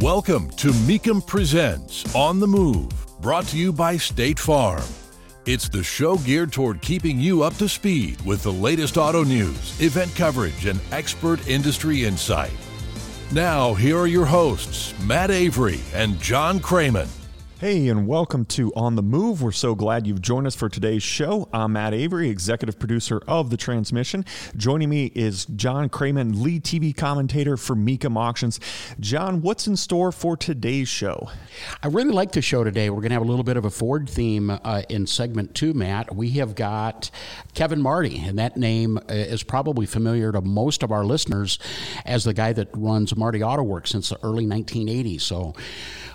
Welcome to Mecum Presents On the Move, brought to you by State Farm. It's the show geared toward keeping you up to speed with the latest auto news, event coverage, and expert industry insight. Now, here are your hosts, Matt Avery and John Kraman. Hey, and welcome to On the Move. We're so glad you've joined us for today's show. I'm Matt Avery, executive producer of The Transmission. Joining me is John Kraman, lead TV commentator for Mecum Auctions. John, what's in store for today's show? I really like the show today. We're going to have a little bit of a Ford theme uh, in segment two, Matt. We have got Kevin Marti, and that name uh, is probably familiar to most of our listeners as the guy that runs Marti Auto Works since the early 1980s. So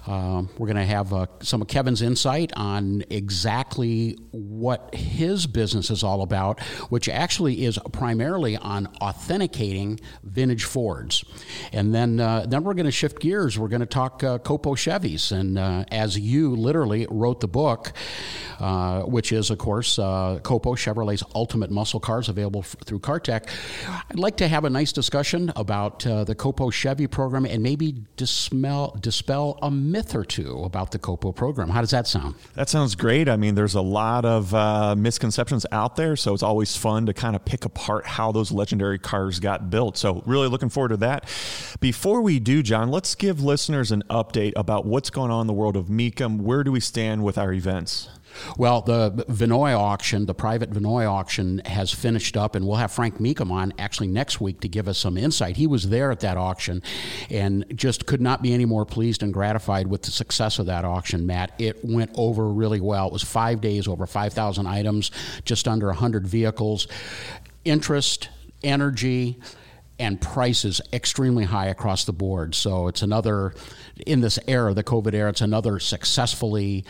uh, we're going to have uh, some of Kevin's insight on exactly what his business is all about, which actually is primarily on authenticating vintage Fords. And then, uh, then we're going to shift gears. We're going to talk uh, Copo Chevys. And uh, as you literally wrote the book, uh, which is, of course, Copo Chevrolet's ultimate muscle cars available f- through CarTech, I'd like to have a nice discussion about the Copo Chevy program and maybe dispel, dispel a myth or two about the COPO program. How does that sound? That sounds great. I mean, there's a lot of uh, misconceptions out there, so it's always fun to kind of pick apart how those legendary cars got built. So, really looking forward to that. Before we do, John, let's give listeners an update about what's going on in the world of Mecum. Where do we stand with our events? Well, the Vinoy auction, the private Vinoy auction, has finished up, and we'll have Frank Mecum on actually next week to give us some insight. He was there at that auction and just could not be any more pleased and gratified with the success of that auction, Matt. It went over really well. It was five days, over 5,000 items, just under 100 vehicles. Interest, energy, and prices extremely high across the board. So it's another, in this era, the COVID era, it's another successfully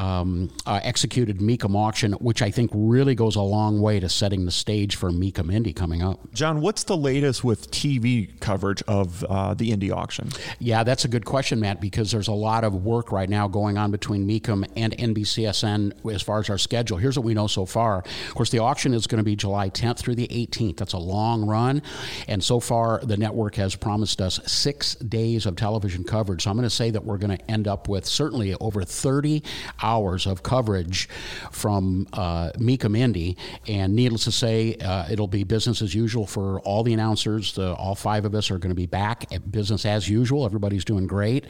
um, uh, executed Mecum auction, which I think really goes a long way to setting the stage for Mecum Indy coming up. John, what's the latest with TV coverage of uh, the Indy auction? Yeah, that's a good question, Matt, because there's a lot of work right now going on between Mecum and NBCSN as far as our schedule. Here's what we know so far. Of course, the auction is going to be July 10th through the 18th. That's a long run. And so far, the network has promised us six days of television coverage. So I'm going to say that we're going to end up with certainly over 30 hours of coverage from uh, Mecum Indy. And needless to say, uh, it'll be business as usual for all the announcers. The, all five of us are going to be back at business as usual. Everybody's doing great.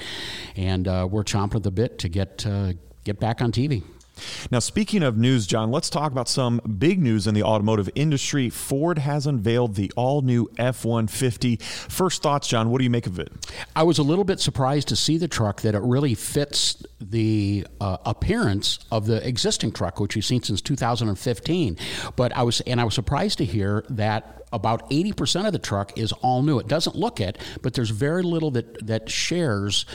And uh, we're chomping at the bit to get, uh, get back on TV. Now, speaking of news, John, let's talk about some big news in the automotive industry. Ford has unveiled the all new F 150. First thoughts, John, what do you make of it? I was a little bit surprised to see the truck that it really fits the uh, appearance of the existing truck, which we've seen since 2015. But I was, and I was surprised to hear that about 80% of the truck is all new. It doesn't look it, but there's very little that, that shares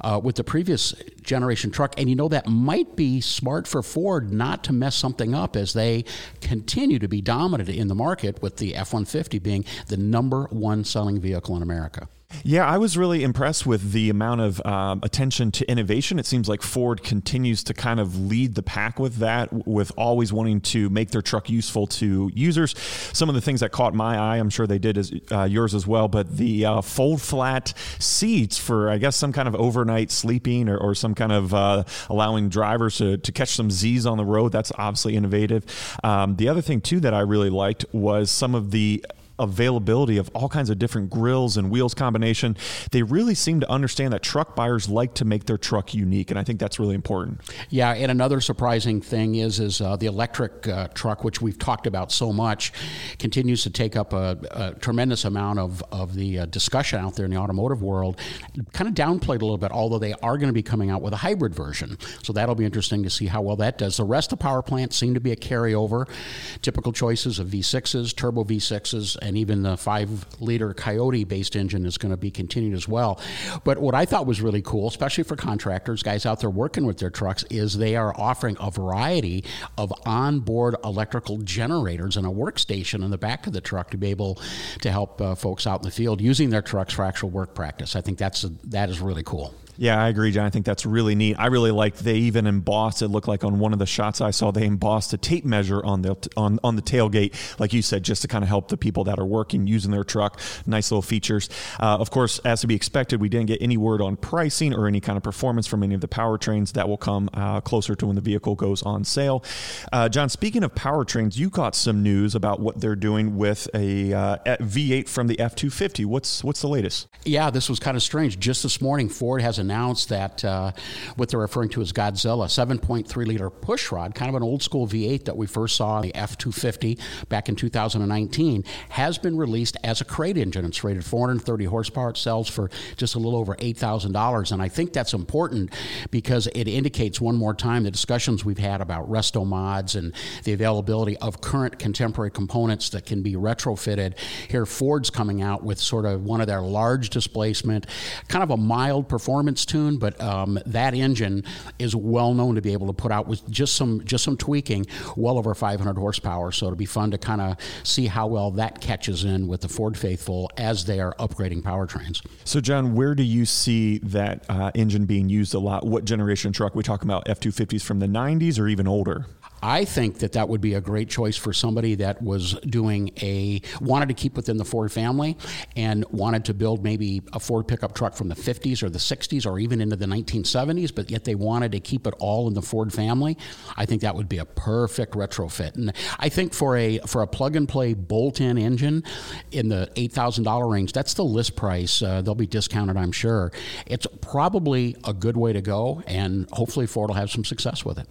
uh, with the previous generation truck. And you know, that might be smart for Ford not to mess something up as they continue to be dominant in the market, with the F 150 being the number one selling vehicle in America. Yeah, I was really impressed with the amount of um, attention to innovation. It seems like Ford continues to kind of lead the pack with that, with always wanting to make their truck useful to users. Some of the things that caught my eye, I'm sure they did as uh, yours as well, but the uh, fold flat seats for, I guess, some kind of overnight sleeping or, or some kind of uh, allowing drivers to, to catch some Z's on the road. That's obviously innovative. Um, the other thing, too, that I really liked was some of the availability of all kinds of different grills and wheels combination. They really seem to understand that truck buyers like to make their truck unique, and I think that's really important. Yeah, and another surprising thing is is uh, the electric uh, truck, which we've talked about so much, continues to take up a, a tremendous amount of of the uh, discussion out there in the automotive world. Kind of downplayed a little bit, although they are going to be coming out with a hybrid version, so that'll be interesting to see how well that does. The rest of power plants seem to be a carryover. Typical choices of V6s, turbo V6s, and even the five liter Coyote based engine is going to be continued as well. But what I thought was really cool, especially for contractors, guys out there working with their trucks, is they are offering a variety of onboard electrical generators and a workstation in the back of the truck to be able to help uh, folks out in the field using their trucks for actual work practice. I think that's a, that is really cool. Yeah, I agree, John. I think that's really neat. I really like they even embossed. It looked like on one of the shots I saw, they embossed a tape measure on the on on the tailgate, like you said, just to kind of help the people that are working using their truck. Nice little features. Uh, of course, as to be expected, we didn't get any word on pricing or any kind of performance from any of the powertrains. That will come uh, closer to when the vehicle goes on sale. Uh, John, speaking of powertrains, you got some news about what they're doing with a uh, V8 from the F250. What's what's the latest? Yeah, this was kind of strange. Just this morning, Ford has announced announced that uh, what they're referring to as Godzilla 7.3 liter pushrod, kind of an old school V8 that we first saw in the F 250 back in 2019, has been released as a crate engine. It's rated 430 horsepower. It sells for just a little over $8,000. And I think that's important because it indicates one more time the discussions we've had about resto mods and the availability of current contemporary components that can be retrofitted. Here, Ford's coming out with sort of one of their large displacement, kind of a mild performance tune, but um, that engine is well known to be able to put out with just some just some tweaking, well over 500 horsepower. So it'll be fun to kind of see how well that catches in with the Ford faithful as they are upgrading powertrains. So, John, where do you see that uh, engine being used a lot? What generation truck? We talking about F 250s from the 90s or even older? I think that that would be a great choice for somebody that was doing a wanted to keep within the Ford family and wanted to build maybe a Ford pickup truck from the 50s or the 60s or even into the 1970s, but yet they wanted to keep it all in the Ford family. I think that would be a perfect retrofit. And I think for a for a plug and play bolt-in engine in the $8,000 range, that's the list price. Uh, they'll be discounted, I'm sure. It's probably a good way to go, and hopefully Ford will have some success with it.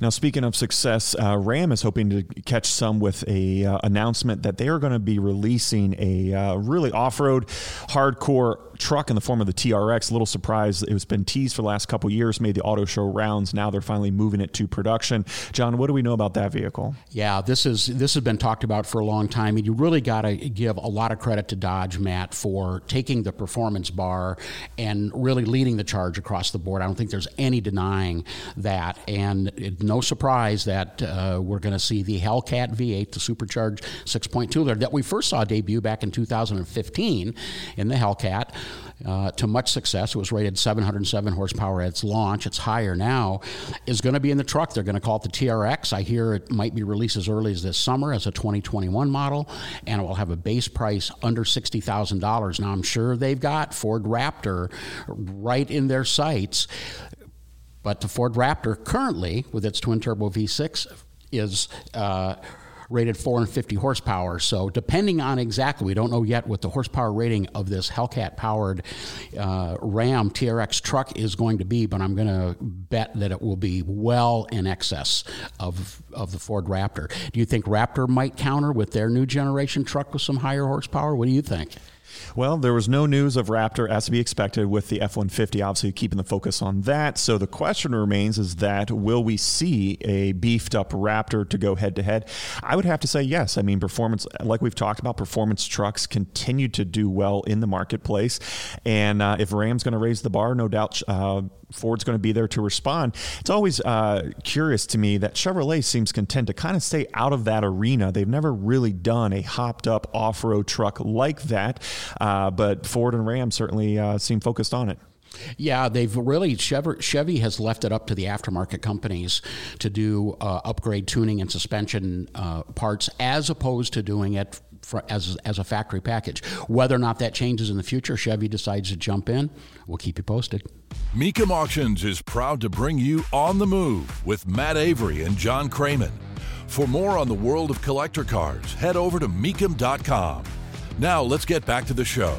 Now, speaking of success, uh, Ram is hoping to catch some with a uh, announcement that they are going to be releasing a uh, really off-road, hardcore truck in the form of the TRX. Little surprise, it was been teased for the last couple years, made the auto show rounds. Now they're finally moving it to production. John, what do we know about that vehicle? Yeah, this is this has been talked about for a long time, and you really got to give a lot of credit to Dodge, Matt, for taking the performance bar and really leading the charge across the board. I don't think there's any denying that, and it, no surprise that uh, we're going to see the Hellcat V8, the supercharged 6.2 liter that we first saw debut back in 2015 in the Hellcat uh, to much success. It was rated 707 horsepower at its launch. It's higher now. Is going to be in the truck. They're going to call it the TRX. I hear it might be released as early as this summer as a 2021 model, and it will have a base price under $60,000. Now, I'm sure they've got Ford Raptor right in their sights. But the Ford Raptor currently, with its twin turbo V6, is uh, rated 450 horsepower. So, depending on exactly, we don't know yet what the horsepower rating of this Hellcat powered uh, Ram TRX truck is going to be, but I'm going to bet that it will be well in excess of, of the Ford Raptor. Do you think Raptor might counter with their new generation truck with some higher horsepower? What do you think? Well, there was no news of Raptor as to be expected with the F 150, obviously keeping the focus on that. So the question remains is that will we see a beefed up Raptor to go head to head? I would have to say yes. I mean, performance, like we've talked about, performance trucks continue to do well in the marketplace. And uh, if Ram's going to raise the bar, no doubt uh, Ford's going to be there to respond. It's always uh, curious to me that Chevrolet seems content to kind of stay out of that arena. They've never really done a hopped up off road truck like that, uh, but Ford and Ram certainly uh, seem focused on it. Yeah, they've really Chevy, Chevy, has left it up to the aftermarket companies to do uh, upgrade tuning and suspension uh, parts, as opposed to doing it for, as as a factory package. Whether or not that changes in the future, Chevy decides to jump in. We'll keep you posted. Mecum Auctions is proud to bring you On the Move with Matt Avery and John Kraman. For more on the world of collector cars, head over to mecum.com. Now let's get back to the show.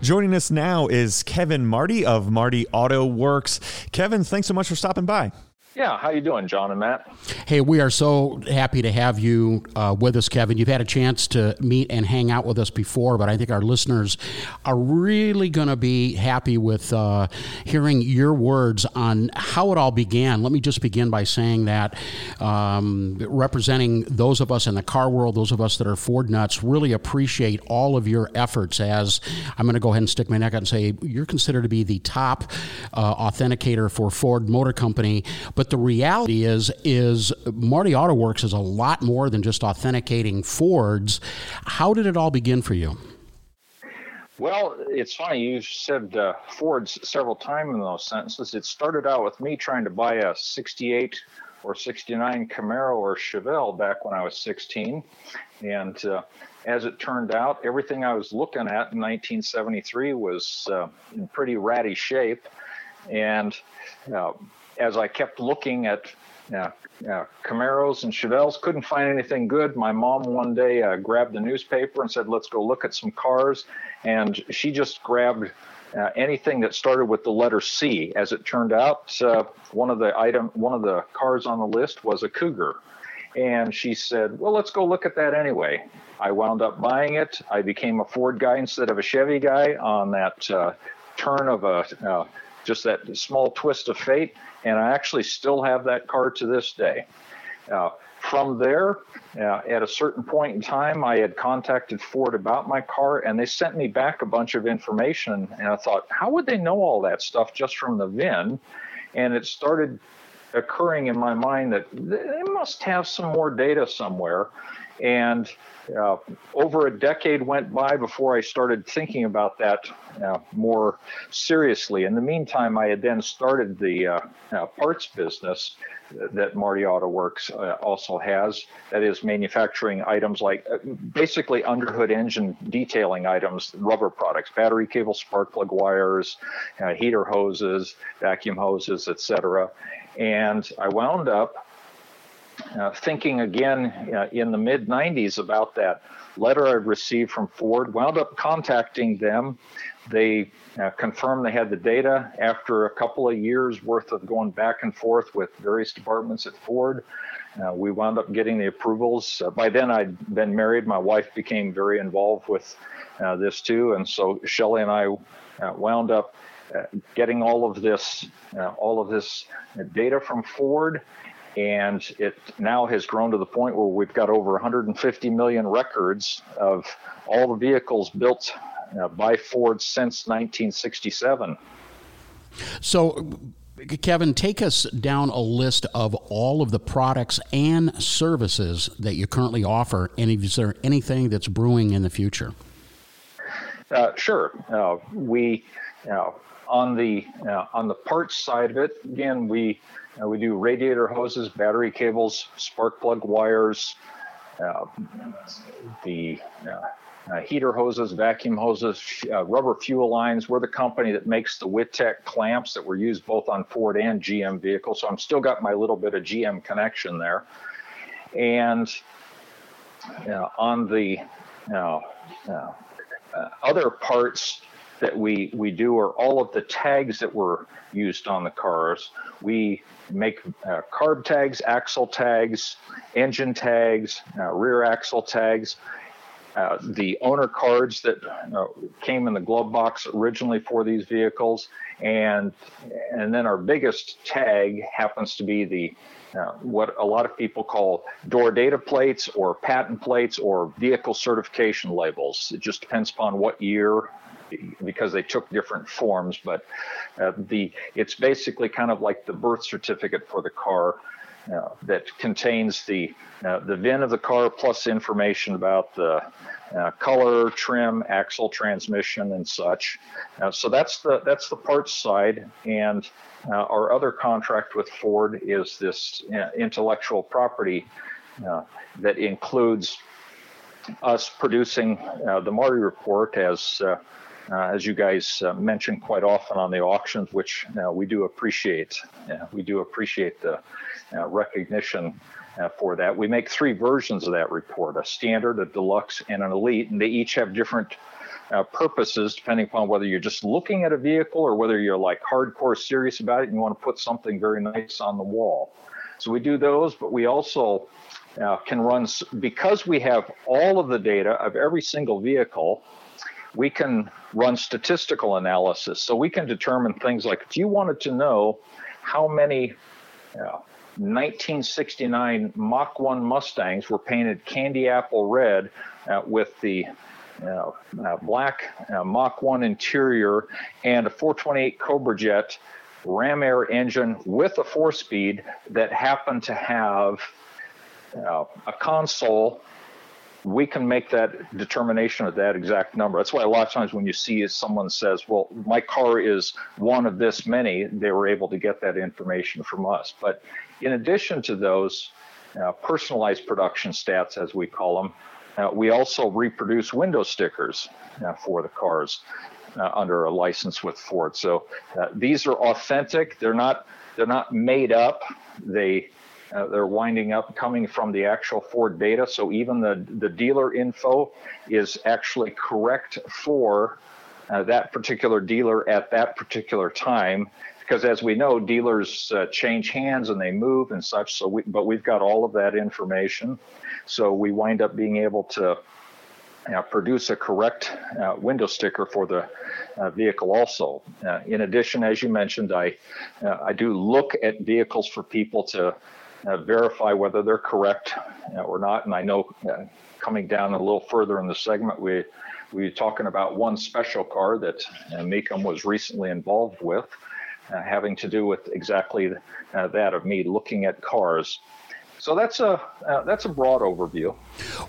Joining us now is Kevin Marti of Marti Auto Works. Kevin, thanks so much for stopping by. Yeah, how you doing, John and Matt? Hey, we are so happy to have you uh, with us, Kevin. You've had a chance to meet and hang out with us before, but I think our listeners are really going to be happy with uh, hearing your words on how it all began. Let me just begin by saying that um, representing those of us in the car world, those of us that are Ford nuts, really appreciate all of your efforts. As I'm going to go ahead and stick my neck out and say, you're considered to be the top uh, authenticator for Ford Motor Company. But the reality is, is Marti Auto Works is a lot more than just authenticating Fords. How did it all begin for you? Well, it's funny. You said uh, Ford's several times in those sentences. It started out with me trying to buy a 68 or 69 Camaro or Chevelle back when I was 16. And uh, as it turned out, everything I was looking at in 1973 was uh, in pretty ratty shape. And uh, as I kept looking at uh, Camaros and Chevelles. Couldn't find anything good. My mom one day uh, grabbed the newspaper and said, "Let's go look at some cars." And she just grabbed uh, anything that started with the letter C. As it turned out, one of the item, one of the cars on the list was a Cougar, and she said, "Well, let's go look at that anyway." I wound up buying it. I became a Ford guy instead of a Chevy guy on that uh, turn of a uh, just that small twist of fate, and I actually still have that car to this day. Uh, from there, uh, at a certain point in time, I had contacted Ford about my car, and they sent me back a bunch of information. And I thought, how would they know all that stuff just from the VIN? And it started occurring in my mind that they must have some more data somewhere. And uh, over a decade went by before I started thinking about that uh, more seriously. In the meantime, I had then started the uh, uh parts business that Marti Auto Works uh, also has. That is manufacturing items like uh, basically underhood engine detailing items, rubber products, battery cable, spark plug wires, heater hoses, vacuum hoses, etc. And I wound up uh, thinking again uh, in the mid 90s about that letter I received from Ford, wound up contacting them. They uh, confirmed they had the data after a couple of years worth of going back and forth with various departments at Ford. Uh, we wound up getting the approvals. Uh, by then, I'd been married. My wife became very involved with uh, this too, and so Shelley and I wound up getting all of this, all of this data from Ford and it now has grown to the point where we've got over 150 million records of all the vehicles built uh, by Ford since 1967. So, Kevin, take us down a list of all of the products and services that you currently offer, and is there anything that's brewing in the future? Uh, sure. Uh, we uh, on the uh, on the parts side of it, again, we uh, we do radiator hoses, battery cables, spark plug wires, uh, the uh, uh, heater hoses, vacuum hoses, uh, rubber fuel lines. We're the company that makes the Wittek clamps that were used both on Ford and GM vehicles. So I'm still got my little bit of GM connection there. And on the other parts that we, we do are all of the tags that were used on the cars. We make uh, carb tags, axle tags, engine tags, uh, rear axle tags. Uh, the owner cards that uh, came in the glove box originally for these vehicles, and and then our biggest tag happens to be the uh, what a lot of people call door data plates or patent plates or vehicle certification labels. It just depends upon what year because they took different forms, but uh, the it's basically kind of like the birth certificate for the car. Uh, that contains the uh, the VIN of the car plus information about the uh, color, trim, axle, transmission, and such. Uh, so that's the that's the parts side, and uh, our other contract with Ford is this intellectual property that includes us producing the Marti report as uh, as you guys uh, mentioned quite often on the auctions, which uh, we do appreciate. we do appreciate the recognition for that. We make three versions of that report a standard, a deluxe, and an elite, and they each have different uh, purposes depending upon whether you're just looking at a vehicle or whether you're like hardcore serious about it and you want to put something very nice on the wall. So we do those, but we also uh, can run, because we have all of the data of every single vehicle we can run statistical analysis. So we can determine things like if you wanted to know how many uh, 1969 Mach 1 Mustangs were painted candy apple red uh, with the uh, uh black uh, Mach 1 interior and a 428 Cobra Jet ram air engine with a four speed that happened to have uh, a console we can make that determination of that exact number. That's why a lot of times when you see someone says, "Well, my car is one of this many," they were able to get that information from us. But in addition to those uh, personalized production stats, as we call them, uh, we also reproduce window stickers uh, for the cars uh, under a license with Ford. So uh, these are authentic. They're not they're not made up. They uh, they're winding up coming from the actual Ford data. So even the, the dealer info is actually correct for uh, that particular dealer at that particular time. Because as we know, dealers uh, change hands and they move and such. So, we, but we've got all of that information. So we wind up being able to uh, produce a correct uh, window sticker for the uh, vehicle also. Uh, in addition, as you mentioned, I, uh, I do look at vehicles for people to uh, verify whether they're correct or not. And I know coming down a little further in the segment, we, we were talking about one special car that uh, Mecum was recently involved with, having to do with exactly that of me looking at cars so that's a uh, that's a broad overview.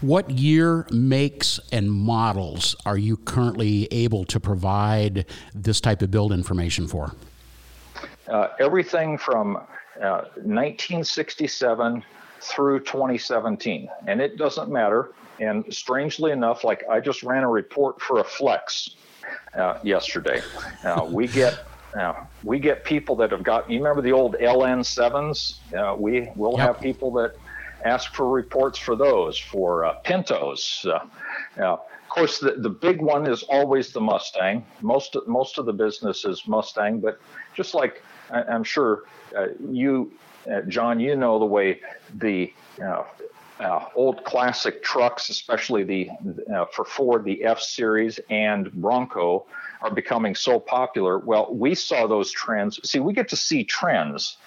What year, makes, and models are you currently able to provide this type of build information for? Uh, everything from uh, 1967 through 2017, and it doesn't matter. And strangely enough, like I just ran a report for a Flex uh, yesterday. Uh, we get now, we get people that have got, you remember the old LN7s? Uh, we will yep. have people that ask for reports for those, for uh, Pintos. Uh, of course, the, the big one is always the Mustang. Most, most of the business is Mustang, but just like I, am sure uh, you, uh, John, you know the way the uh, uh, old classic trucks, especially the uh, for Ford, the F Series and Bronco, are becoming so popular. Well, we saw those trends. See, we get to see trends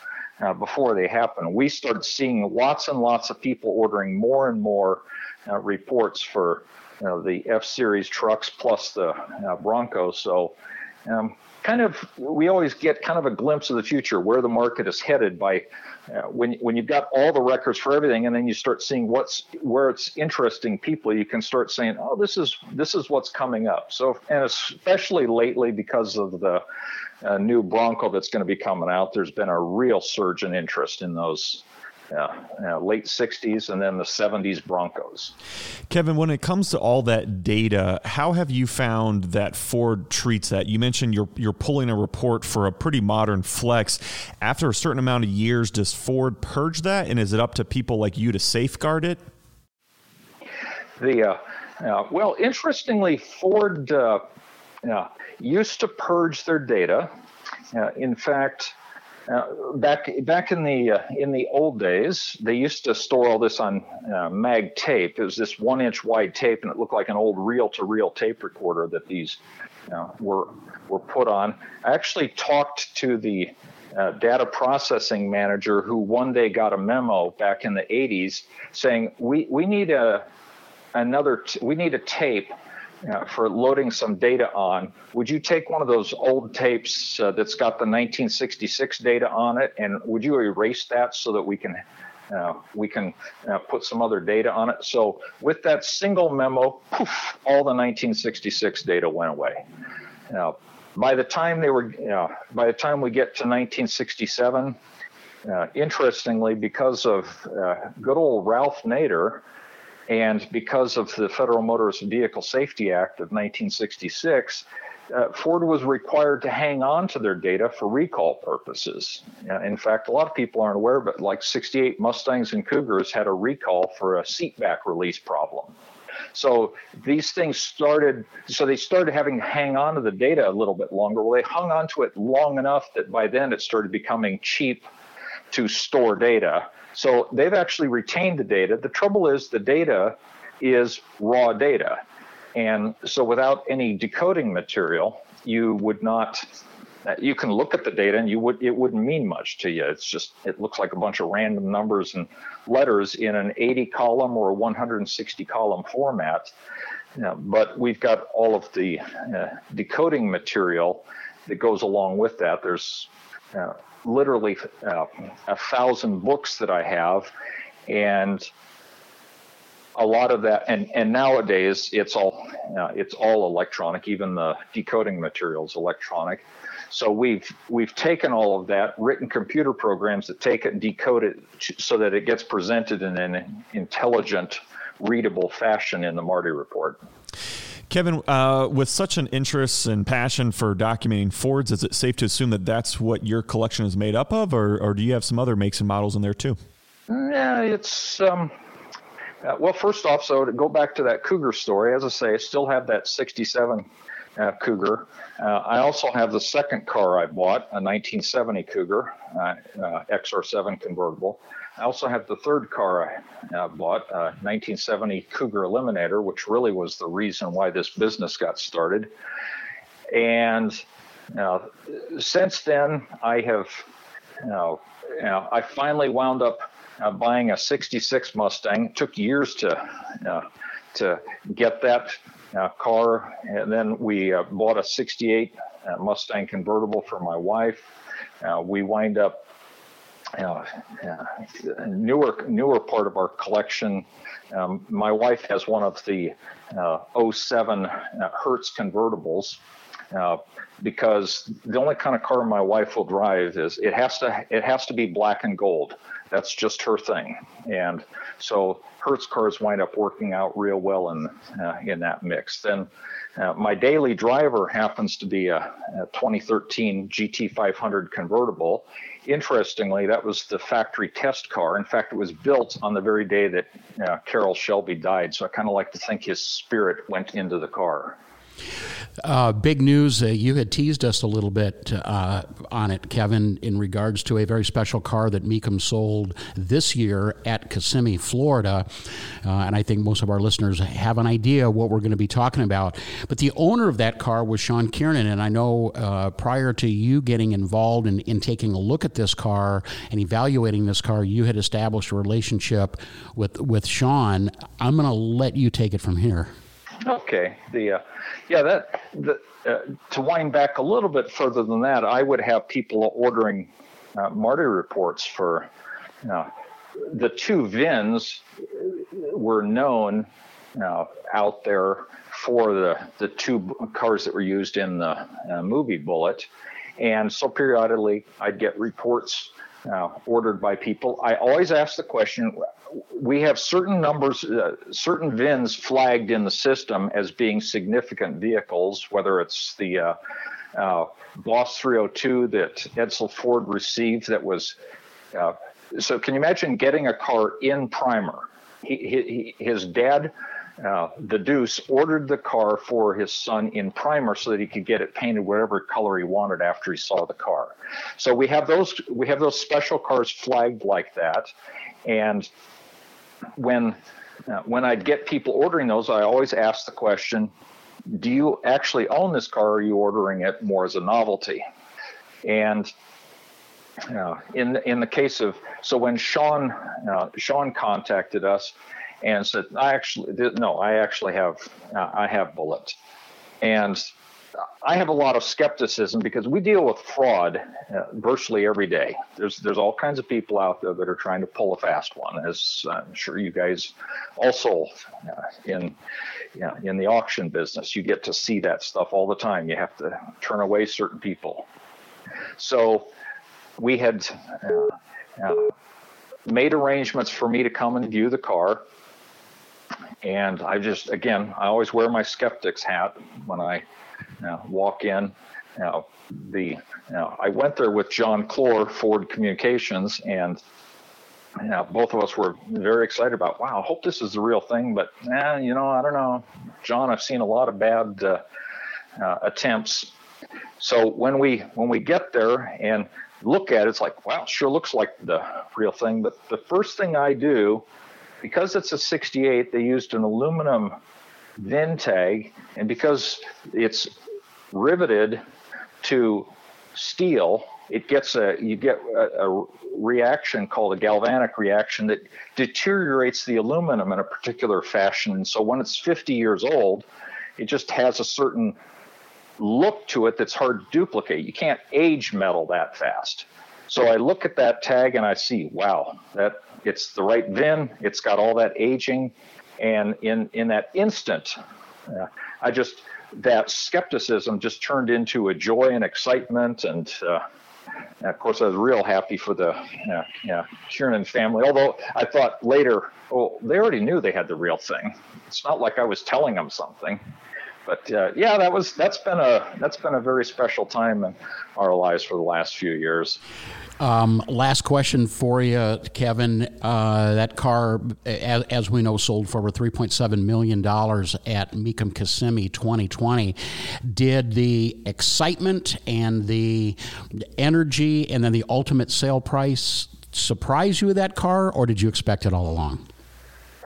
uh, before they happen. We started seeing lots and lots of people ordering more and more uh, reports for you know, the F Series trucks plus the uh, Bronco. So. Um, kind of, we always get kind of a glimpse of the future, where the market is headed by uh, when when you've got all the records for everything, and then you start seeing what's where it's interesting people, you can start saying, "Oh, this is this is what's coming up." So, and especially lately because of the uh, new Bronco that's going to be coming out, there's been a real surge in interest in those yeah, late 60s and then the 70s Broncos. Kevin, when it comes to all that data, how have you found that Ford treats that? You mentioned you're you're pulling a report for a pretty modern Flex. After a certain amount of years, does Ford purge that, and is it up to people like you to safeguard it? The uh, uh, well, interestingly, Ford uh, used to purge their data. Uh, in fact, back back in the uh, in the old days, they used to store all this on uh, mag tape. It was this one inch wide tape, and it looked like an old reel to reel tape recorder that these were were put on. I actually talked to the uh, data processing manager who one day got a memo back in the 80s saying we we need a another t- we need a tape uh, for loading some data on. Would you take one of those old tapes uh, that's got the 1966 data on it, and would you erase that so that we can uh, we can uh, put some other data on it? So with that single memo, poof, all the 1966 data went away. Now, by the time they were, you know, by the time we get to 1967. Uh, interestingly, because of uh, good old Ralph Nader, and because of the Federal Motorist Vehicle Safety Act of 1966, uh, Ford was required to hang on to their data for recall purposes. In fact, a lot of people aren't aware, but like 68 Mustangs and Cougars had a recall for a seat back release problem. So these things started, so they started having to hang on to the data a little bit longer. Well, they hung on to it long enough that by then it started becoming cheap to store data. So they've actually retained the data. The trouble is the data is raw data. And so without any decoding material, you would not you can look at the data and you would it wouldn't mean much to you. It's just it looks like a bunch of random numbers and letters in an 80 column or 160 column format. but we've got all of the uh, decoding material that goes along with that. There's uh, literally uh, a thousand books that I have, and a lot of that, and and nowadays it's all uh, it's all electronic. Even the decoding materials electronic. So we've we've taken all of that, written computer programs that take it and decode it so that it gets presented in an intelligent, readable fashion in the Marti report. Kevin, uh, with such an interest and passion for documenting Fords, is it safe to assume that that's what your collection is made up of, or, or do you have some other makes and models in there too? Yeah, it's um, uh, well. First off, so to go back to that Cougar story, as I say, I still have that '67 uh, Cougar. Uh, I also have the second car I bought, a 1970 Cougar uh, uh XR7 convertible. I also have the third car I uh, bought, a 1970 Cougar Eliminator, which really was the reason why this business got started. And uh, since then, I have, you know, you know, I finally wound up uh, buying a 66 Mustang. It took years to uh, to get that uh, car, and then we uh, bought a 68 uh, Mustang convertible for my wife. we wind up uh, newer newer part of our collection. Um, my wife has one of the uh, 07 uh, Hertz convertibles. Uh, because the only kind of car my wife will drive is it has to it has to be black and gold. That's just her thing, and so Hertz cars wind up working out real well in uh, in that mix. Then uh, my daily driver happens to be a, a 2013 GT500 convertible, interestingly, that was the factory test car. In fact, it was built on the very day that uh, Carroll Shelby died. So I kind of like to think his spirit went into the car. Uh, big news. Uh, you had teased us a little bit uh, on it, Kevin, in regards to a very special car that Mecum sold this year at Kissimmee, Florida. Uh, and I think most of our listeners have an idea what we're going to be talking about. But the owner of that car was Sean Kiernan. And I know uh, prior to you getting involved in, in taking a look at this car and evaluating this car, you had established a relationship with, with Sean. I'm going to let you take it from here. Okay. The uh, yeah that the, uh, to wind back a little bit further than that, I would have people ordering uh, Marti reports for uh, the two VINs were known uh, out there for the the two cars that were used in the uh, movie Bullitt, and so periodically I'd get reports uh, ordered by people. I always ask the question we have certain numbers, uh, certain VINs flagged in the system as being significant vehicles, whether it's the uh, uh, Boss 302 that Edsel Ford received that was. Uh, so, can you imagine getting a car in primer? He, he, his dad, uh, the Deuce, ordered the car for his son in primer so that he could get it painted whatever color he wanted after he saw the car. So we have those we have those special cars flagged like that, and when uh, when I'd get people ordering those, I always ask the question, do you actually own this car or are you ordering it more as a novelty? And uh, in in the case of so when Sean uh, Sean contacted us and said I actually no I actually have uh, I have Bullitt and I have a lot of skepticism because we deal with fraud uh, virtually every day. There's there's all kinds of people out there that are trying to pull a fast one, as I'm sure you guys also uh, in you know, in the auction business, you get to see that stuff all the time. You have to turn away certain people. So we had uh, uh made arrangements for me to come and view the car. And I just, again, I always wear my skeptic's hat when I walk in. Now, the now I went there with John Clor, Ford Communications, and you know, both of us were very excited about. Wow, I hope this is the real thing. But eh, you know, I don't know, John. I've seen a lot of bad uh, uh, attempts. So when we when we get there and look at it, it's like, wow, sure looks like the real thing. But the first thing I do, because it's a 68, they used an aluminum VIN tag, and because it's riveted to steel, it gets a you get a, a, reaction called a galvanic reaction that deteriorates the aluminum in a particular fashion. And so when it's 50 years old, it just has a certain look to it that's hard to duplicate. You can't age metal that fast. So I look at that tag and I see, wow, that it's the right VIN. It's got all that aging And in, in that instant, uh, I just, that skepticism just turned into a joy and excitement. And, uh, of course, I was real happy for the uh, yeah, Kiernan family. Although I thought later, oh, they already knew they had the real thing. It's not like I was telling them something. But uh, yeah, that was that's been a that's been a very special time in our lives for the last few years. Um, last question for you, Kevin. Uh, that car, as, as, we know, sold for over $3.7 million at Mecum Kissimmee 2020. Did the excitement and the energy and then the ultimate sale price surprise you with that car, or did you expect it all along?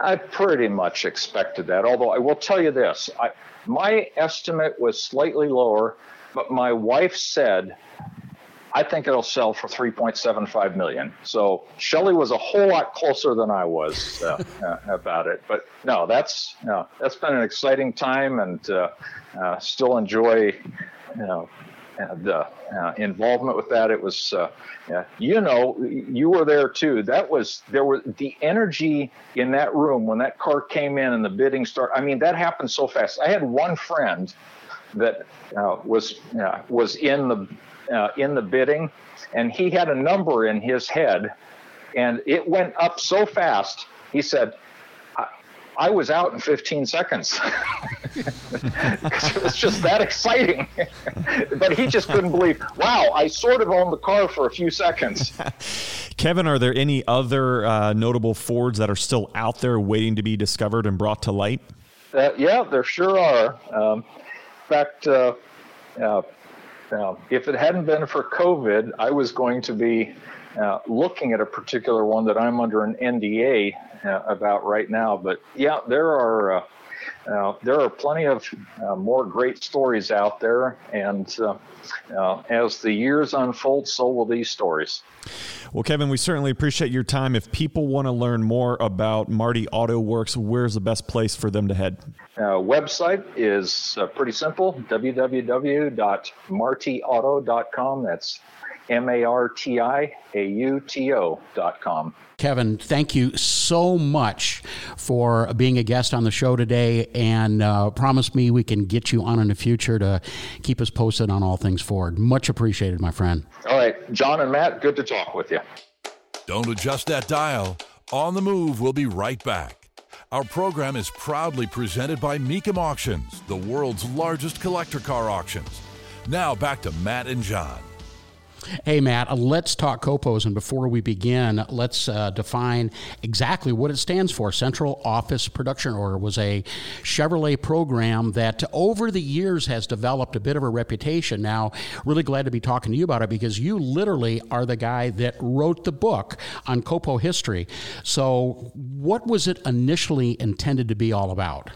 I pretty much expected that. Although I will tell you this I, my estimate was slightly lower, but my wife said I think it'll sell for 3.75 million. So Shelley was a whole lot closer than I was uh, uh, about it. But no, that's that's been an exciting time, and uh, uh still enjoy you know uh, the uh, involvement with that. It was yeah, you know you were there too. That was there was the energy in that room when that car came in and the bidding started. I mean that happened so fast. I had one friend that was was in the uh, in the bidding, and he had a number in his head, and it went up so fast. He said, "I, I was out in 15 seconds." it was just that exciting. but he just couldn't believe, wow, I sort of owned the car for a few seconds. Kevin, are there any other uh, notable Fords that are still out there waiting to be discovered and brought to light? Uh, yeah, there sure are. Um, in fact, uh, uh now, if it hadn't been for COVID, I was going to be uh, looking at a particular one that I'm under an NDA about right now. But yeah, there are uh, uh there are plenty of uh, more great stories out there, and uh, as the years unfold, so will these stories. Well, Kevin, we certainly appreciate your time. If people want to learn more about Marti Auto Works, where's the best place for them to head? Uh, website is uh, pretty simple www.martiauto.com. That's M A R T I A U T O dot com. Kevin, thank you so much for being a guest on the show today and uh, promise me we can get you on in the future to keep us posted on all things Ford. Much appreciated, my friend. All right. John and Matt, good to talk with you. Don't adjust that dial. On the move, we'll be right back. Our program is proudly presented by Mecum Auctions, the world's largest collector car auctions. Now back to Matt and John. Hey, Matt, uh, let's talk COPOS. And before we begin, let's uh, define exactly what it stands for. Central Office Production Order was a Chevrolet program that over the years has developed a bit of a reputation. Now, really glad to be talking to you about it because you literally are the guy that wrote the book on COPO history. So, what was it initially intended to be all about?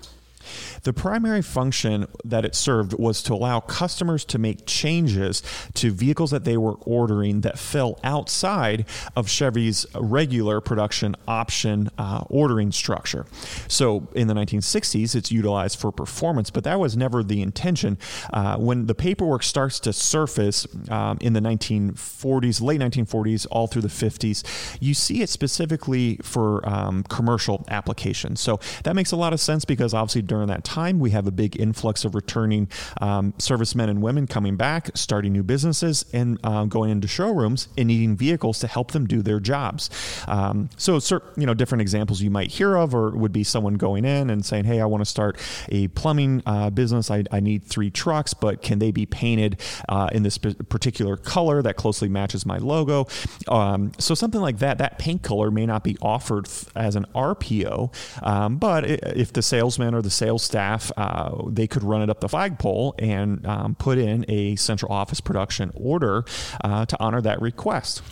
The primary function that it served was to allow customers to make changes to vehicles that they were ordering that fell outside of Chevy's regular production option uh, ordering structure. So in the 1960s, it's utilized for performance, but that was never the intention. Uh, when the paperwork starts to surface um, in the 1940s, late 1940s, all through the 50s, you see it specifically for um, commercial applications. So that makes a lot of sense because obviously during that time, we have a big influx of returning um, servicemen and women coming back, starting new businesses, and um, going into showrooms and needing vehicles to help them do their jobs. Um, so, you know, different examples you might hear of, or would be someone going in and saying, "Hey, I want to start a plumbing uh, business. I, I, need three trucks, but can they be painted uh, in this particular color that closely matches my logo?" Um, so, something like that. That paint color may not be offered as an RPO, um, but if the salesman or the sales staff, uh, they could run it up the flagpole and um, put in a central office production order uh, to honor that request.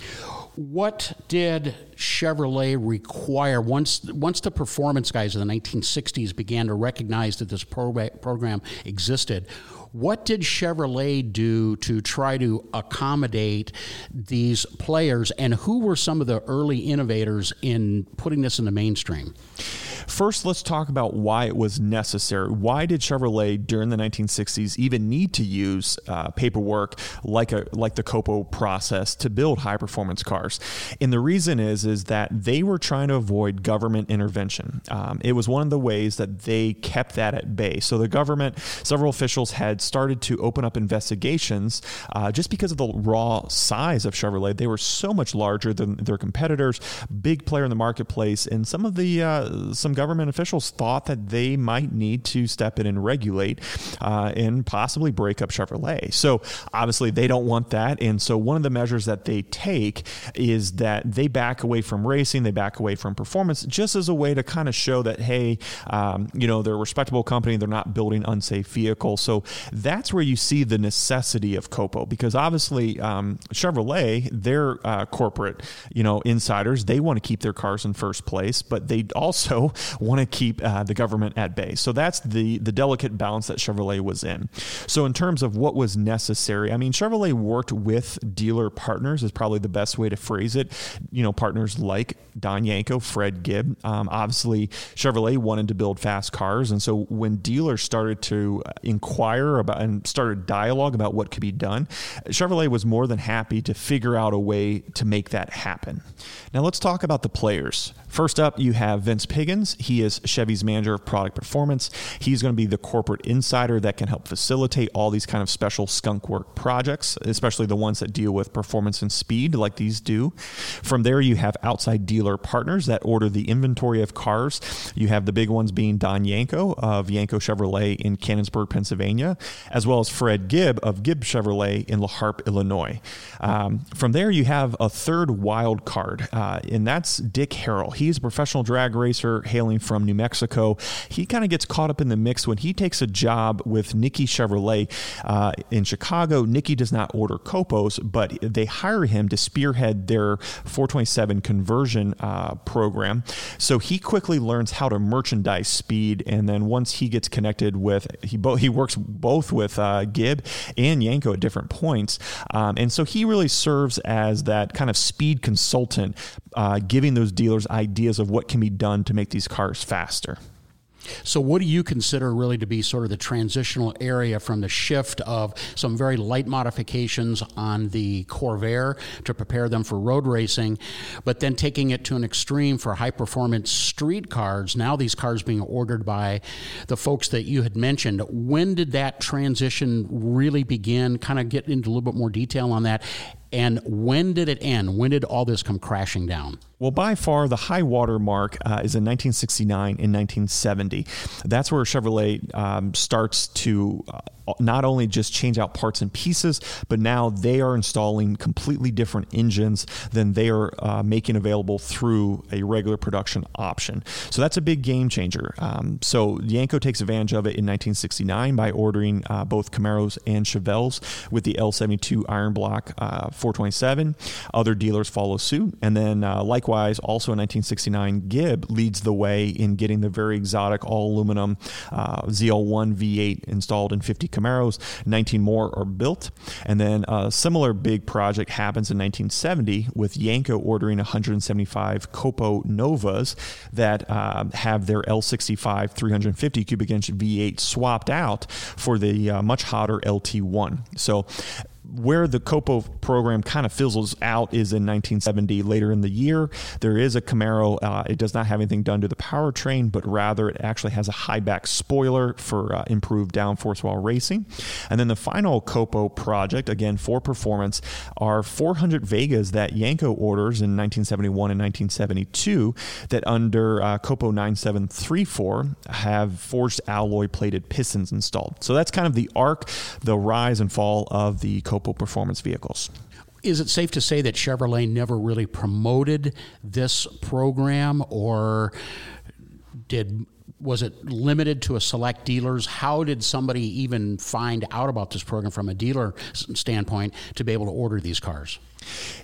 What did Chevrolet require once once the performance guys in the 1960s began to recognize that this program existed? What did Chevrolet do to try to accommodate these players, and who were some of the early innovators in putting this in the mainstream? First, let's talk about why it was necessary. Why did Chevrolet during the 1960s even need to use uh, paperwork like a like the COPO process to build high performance cars? And the reason is is that they were trying to avoid government intervention. Um, it was one of the ways that they kept that at bay. So the government, several officials had started to open up investigations uh, just because of the raw size of Chevrolet. They were so much larger than their competitors, big player in the marketplace, and some of the uh, some government officials thought that they might need to step in and regulate uh, and possibly break up Chevrolet. So obviously they don't want that. And so one of the measures that they take is that they back away from racing, they back away from performance, just as a way to kind of show that, hey, um, you know, they're a respectable company, they're not building unsafe vehicles. So that's where you see the necessity of COPO because obviously um, Chevrolet, their uh, corporate, you know, insiders, they want to keep their cars in first place, but they also want to keep uh, the government at bay. So that's the the delicate balance that Chevrolet was in. So in terms of what was necessary, I mean Chevrolet worked with dealer partners is probably the best way to phrase it. You know, partners like Don Yenko, Fred Gibb. Um, obviously, Chevrolet wanted to build fast cars, and so when dealers started to inquire about and started dialogue about what could be done, Chevrolet was more than happy to figure out a way to make that happen. Now let's talk about the players. First up, you have Vince Piggins. He is Chevy's manager of product performance. He's going to be the corporate insider that can help facilitate all these kind of special skunk work projects, especially the ones that deal with performance and speed like these do. From there, you have outside dealer partners that order the inventory of cars. You have the big ones being Don Yenko of Yenko Chevrolet in Canonsburg, Pennsylvania, as well as Fred Gibb of Gibb Chevrolet in La Harpe, Illinois. Um, from there, you have a third wild card, uh, and that's Dick Harrell. He's a professional drag racer hailing from New Mexico. He kind of gets caught up in the mix when he takes a job with Nickey Chevrolet uh, in Chicago. Nickey does not order Copos, but they hire him to spearhead their 427 conversion uh, program. So he quickly learns how to merchandise speed, and then once he gets connected with he bo- he works both with uh, Gibb and Yenko at different points, um, and so he really serves as that kind of speed consultant, uh, giving those dealers ideas of what can be done to make these cars faster. So, what do you consider really to be sort of the transitional area from the shift of some very light modifications on the Corvair to prepare them for road racing, but then taking it to an extreme for high performance street cars? Now, these cars being ordered by the folks that you had mentioned. When did that transition really begin? Kind of get into a little bit more detail on that. And when did it end? When did all this come crashing down? Well, by far, the high water mark uh, is in 1969 and 1970. That's where Chevrolet um, starts to uh, not only just change out parts and pieces, but now they are installing completely different engines than they are uh, making available through a regular production option. So that's a big game changer. Um, so Yenko takes advantage of it in 1969 by ordering uh, both Camaros and Chevelles with the L72 Iron Block uh, 427. Other dealers follow suit, and then uh, likewise also in 1969, Gibb leads the way in getting the very exotic all aluminum uh, ZL1 V8 installed in 50 Camaros. 19 more are built. And then a similar big project happens in 1970 with Yenko ordering 175 Copo Novas that uh, have their L65 350 cubic inch V8 swapped out for the uh, much hotter LT1. So where the Copo program kind of fizzles out is in 1970. Later in the year, there is a Camaro. Uh, it does not have anything done to the powertrain, but rather it actually has a high back spoiler for uh, improved downforce while racing. And then the final Copo project, again for performance, are 400 Vegas that Yenko orders in 1971 and 1972 that under uh, Copo 9734 have forged alloy plated pistons installed. So that's kind of the arc, the rise and fall of the Copo performance vehicles. Is it safe to say that Chevrolet never really promoted this program, or did was it limited to a select dealers? How did somebody even find out about this program from a dealer standpoint to be able to order these cars?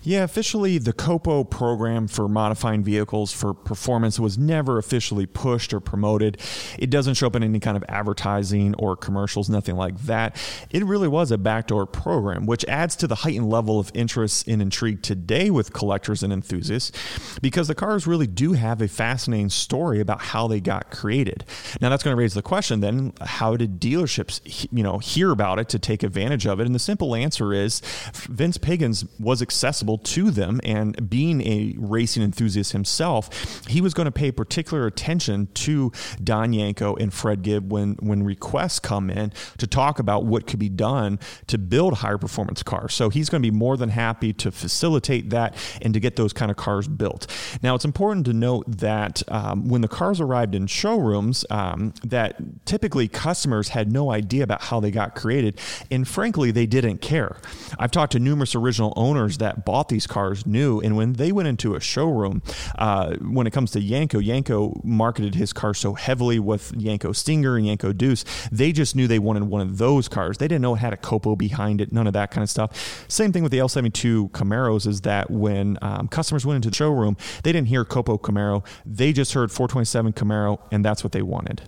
Yeah, officially, the COPO program for modifying vehicles for performance was never officially pushed or promoted. It doesn't show up in any kind of advertising or commercials, nothing like that. It really was a backdoor program, which adds to the heightened level of interest and intrigue today with collectors and enthusiasts because the cars really do have a fascinating story about how they got created. Now, that's going to raise the question then how did dealerships you know, hear about it to take advantage of it? And the simple answer is Vince Piggins was accessible to them. And being a racing enthusiast himself, he was going to pay particular attention to Don Yenko and Fred Gibb when, when requests come in to talk about what could be done to build higher performance cars. So he's going to be more than happy to facilitate that and to get those kind of cars built. Now, it's important to note that um, when the cars arrived in showrooms, um, that typically customers had no idea about how they got created, and frankly, they didn't care. I've talked to numerous original owners that bought these cars knew. And when they went into a showroom, uh, when it comes to Yenko, Yenko marketed his car so heavily with Yenko Stinger and Yenko Deuce, they just knew they wanted one of those cars. They didn't know it had a Copo behind it, none of that kind of stuff. Same thing with the L72 Camaros is that when um, customers went into the showroom, they didn't hear Copo Camaro. They just heard 427 Camaro, and that's what they wanted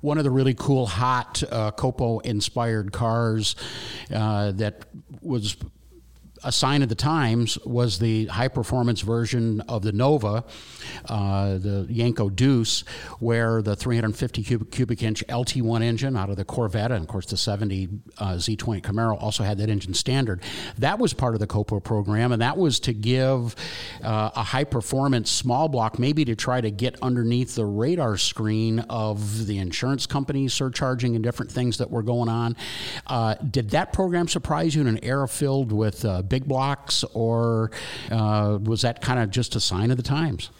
one of the really cool hot uh, Copo inspired cars uh, that was a sign of the times was the high performance version of the Nova, uh, the Yenko Deuce, where the 350 cubic, cubic, inch LT1 engine out of the Corvette, and of course the 70 uh, Z20 Camaro also had that engine standard. That was part of the COPO program, and that was to give uh, a high performance small block, maybe to try to get underneath the radar screen of the insurance companies surcharging and different things that were going on. Uh, did that program surprise you in an era filled with uh, big blocks, or uh, was that kind of just a sign of the times?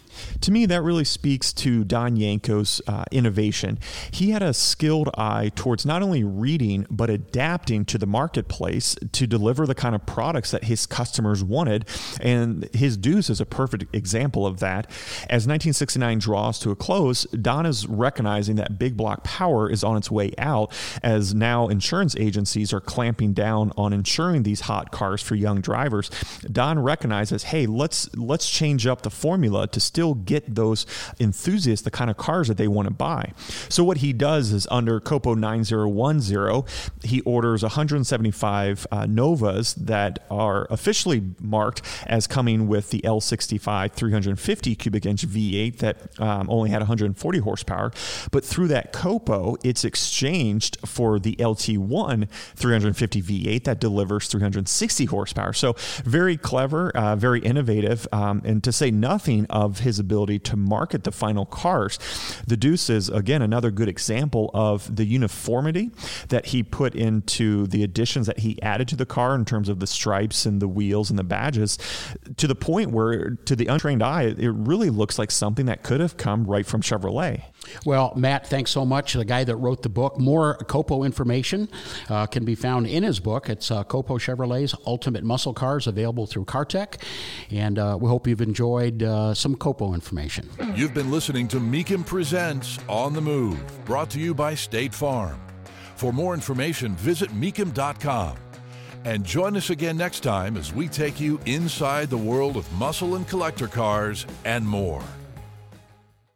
To me, that really speaks to Don Yenko's uh, innovation. He had a skilled eye towards not only reading, but adapting to the marketplace to deliver the kind of products that his customers wanted. And his Deuce is a perfect example of that. As 1969 draws to a close, Don is recognizing that big block power is on its way out, as now insurance agencies are clamping down on insuring these hot cars for young drivers. Don recognizes, hey, let's let's change up the formula to still still get those enthusiasts the kind of cars that they want to buy. So what he does is under Copo 9010, he orders 175 uh, Novas that are officially marked as coming with the L65 350 cubic inch V8 that um, only had 140 horsepower. But through that Copo, it's exchanged for the LT1 350 V8 that delivers 360 horsepower. So very clever, uh, very innovative, um, and to say nothing of his his ability to market the final cars. The Deuce is, again, another good example of the uniformity that he put into the additions that he added to the car in terms of the stripes and the wheels and the badges to the point where, to the untrained eye, it really looks like something that could have come right from Chevrolet. Well, Matt, thanks so much. The guy that wrote the book, more Copo information uh, can be found in his book. It's uh, Copo Chevrolet's Ultimate Muscle Cars, available through CarTech. And uh, we hope you've enjoyed uh, some Copo information. You've been listening to Mecum Presents On the Move, brought to you by State Farm. For more information, visit mecum.com. And join us again next time as we take you inside the world of muscle and collector cars and more.